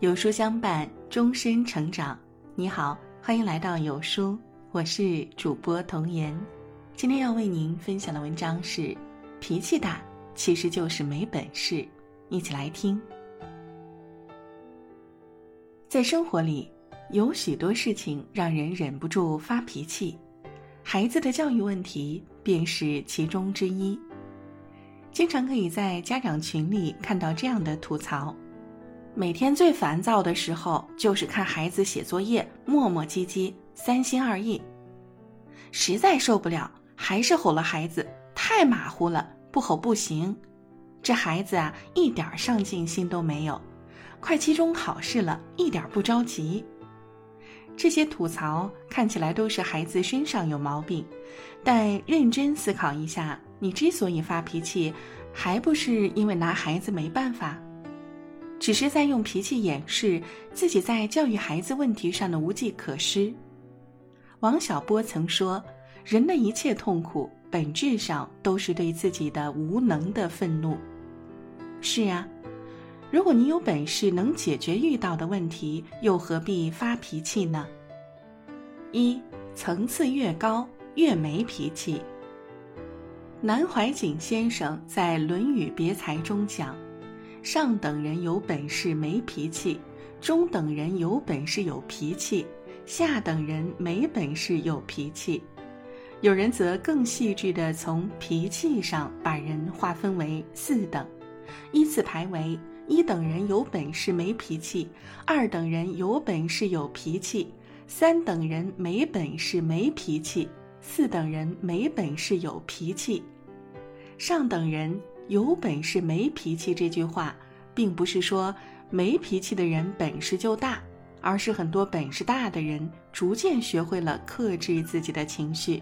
有书相伴，终身成长。你好，欢迎来到有书，我是主播童言。今天要为您分享的文章是：脾气大其实就是没本事。一起来听。在生活里，有许多事情让人忍不住发脾气，孩子的教育问题便是其中之一。经常可以在家长群里看到这样的吐槽。每天最烦躁的时候，就是看孩子写作业磨磨唧唧、三心二意，实在受不了，还是吼了孩子，太马虎了，不吼不行。这孩子啊，一点上进心都没有，快期中考试了，一点不着急。这些吐槽看起来都是孩子身上有毛病，但认真思考一下，你之所以发脾气，还不是因为拿孩子没办法？只是在用脾气掩饰自己在教育孩子问题上的无计可施。王小波曾说：“人的一切痛苦，本质上都是对自己的无能的愤怒。”是啊，如果你有本事能解决遇到的问题，又何必发脾气呢？一层次越高，越没脾气。南怀瑾先生在《论语别裁》中讲。上等人有本事没脾气，中等人有本事有脾气，下等人没本事有脾气。有人则更细致地从脾气上把人划分为四等，依次排为：一等人有本事没脾气，二等人有本事有脾气，三等人没本事没脾气，四等人没本事有脾气。上等人。有本事没脾气这句话，并不是说没脾气的人本事就大，而是很多本事大的人逐渐学会了克制自己的情绪。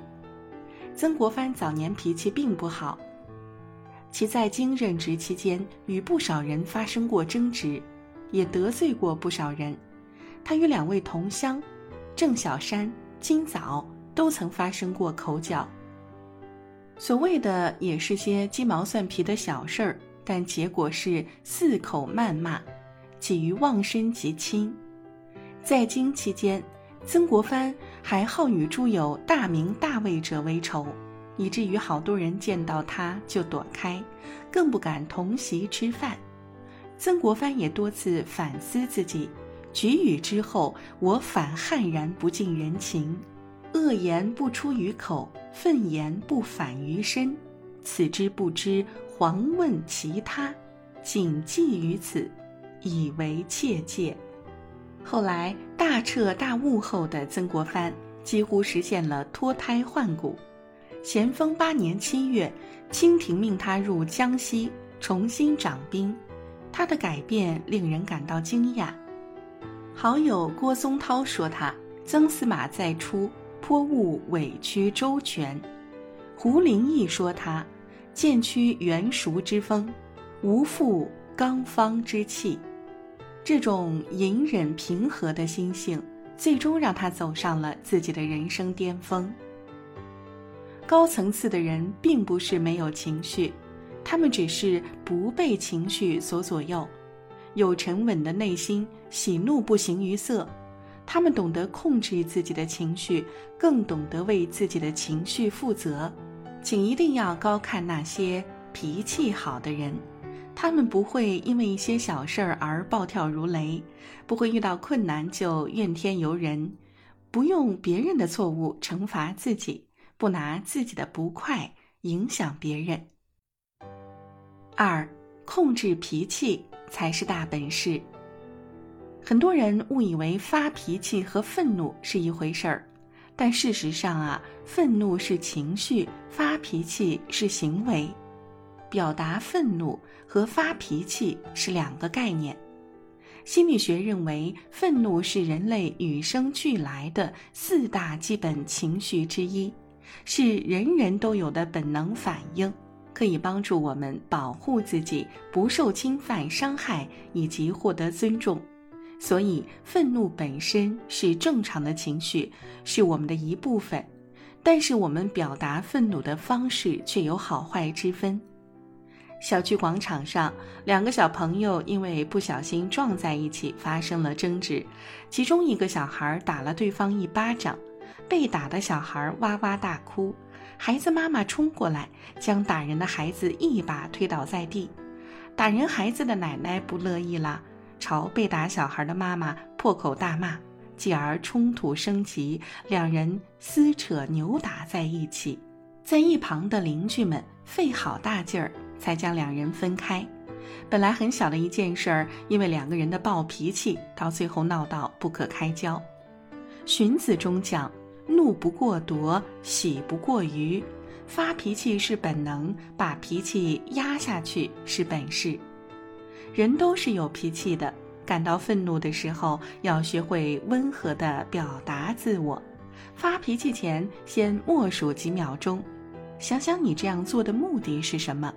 曾国藩早年脾气并不好，其在京任职期间与不少人发生过争执，也得罪过不少人。他与两位同乡郑小山、金枣都曾发生过口角。所谓的也是些鸡毛蒜皮的小事儿，但结果是四口谩骂，起于忘身及亲。在京期间，曾国藩还好与诸有大名大位者为仇，以至于好多人见到他就躲开，更不敢同席吃饭。曾国藩也多次反思自己，举语之后，我反悍然不近人情。恶言不出于口，愤言不反于身，此之不知，遑问其他。谨记于此，以为切戒。后来大彻大悟后的曾国藩，几乎实现了脱胎换骨。咸丰八年七月，清廷命他入江西重新掌兵，他的改变令人感到惊讶。好友郭松涛说他：“曾司马再出。”颇务委曲周全，胡林翼说他渐趋圆熟之风，无负刚方之气。这种隐忍平和的心性，最终让他走上了自己的人生巅峰。高层次的人并不是没有情绪，他们只是不被情绪所左右，有沉稳的内心，喜怒不形于色。他们懂得控制自己的情绪，更懂得为自己的情绪负责。请一定要高看那些脾气好的人，他们不会因为一些小事儿而暴跳如雷，不会遇到困难就怨天尤人，不用别人的错误惩罚自己，不拿自己的不快影响别人。二，控制脾气才是大本事。很多人误以为发脾气和愤怒是一回事儿，但事实上啊，愤怒是情绪，发脾气是行为。表达愤怒和发脾气是两个概念。心理学认为，愤怒是人类与生俱来的四大基本情绪之一，是人人都有的本能反应，可以帮助我们保护自己不受侵犯、伤害以及获得尊重。所以，愤怒本身是正常的情绪，是我们的一部分。但是，我们表达愤怒的方式却有好坏之分。小区广场上，两个小朋友因为不小心撞在一起发生了争执，其中一个小孩打了对方一巴掌，被打的小孩哇哇大哭，孩子妈妈冲过来将打人的孩子一把推倒在地，打人孩子的奶奶不乐意了，朝被打小孩的妈妈破口大骂，继而冲突升级，两人撕扯扭打在一起，在一旁的邻居们费好大劲儿。才将两人分开。本来很小的一件事儿，因为两个人的暴脾气，到最后闹到不可开交。荀子中讲：“怒不过夺，喜不过余。”发脾气是本能，把脾气压下去是本事。人都是有脾气的，感到愤怒的时候，要学会温和的表达自我。发脾气前，先默数几秒钟，想想你这样做的目的是什么。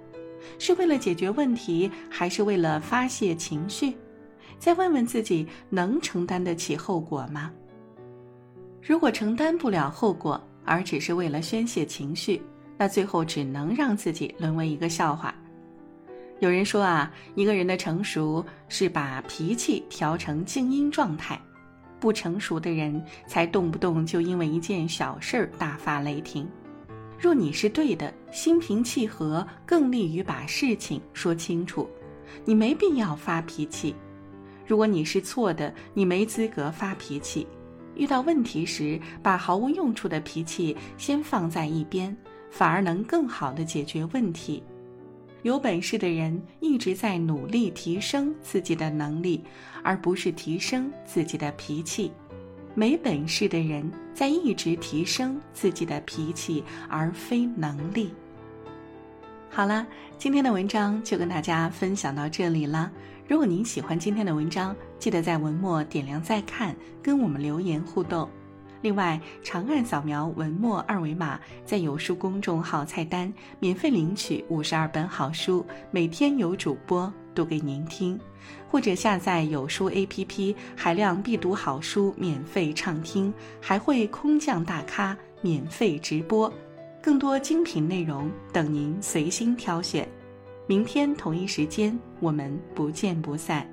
是为了解决问题，还是为了发泄情绪？再问问自己，能承担得起后果吗？如果承担不了后果，而只是为了宣泄情绪，那最后只能让自己沦为一个笑话。有人说啊，一个人的成熟是把脾气调成静音状态，不成熟的人才动不动就因为一件小事儿大发雷霆。若你是对的，心平气和更利于把事情说清楚，你没必要发脾气；如果你是错的，你没资格发脾气。遇到问题时，把毫无用处的脾气先放在一边，反而能更好的解决问题。有本事的人一直在努力提升自己的能力，而不是提升自己的脾气。没本事的人在一直提升自己的脾气，而非能力。好了，今天的文章就跟大家分享到这里了。如果您喜欢今天的文章，记得在文末点亮再看，跟我们留言互动。另外，长按扫描文末二维码，在有书公众号菜单免费领取五十二本好书，每天有主播读给您听。或者下载有书 APP，海量必读好书免费畅听，还会空降大咖免费直播，更多精品内容等您随心挑选。明天同一时间，我们不见不散。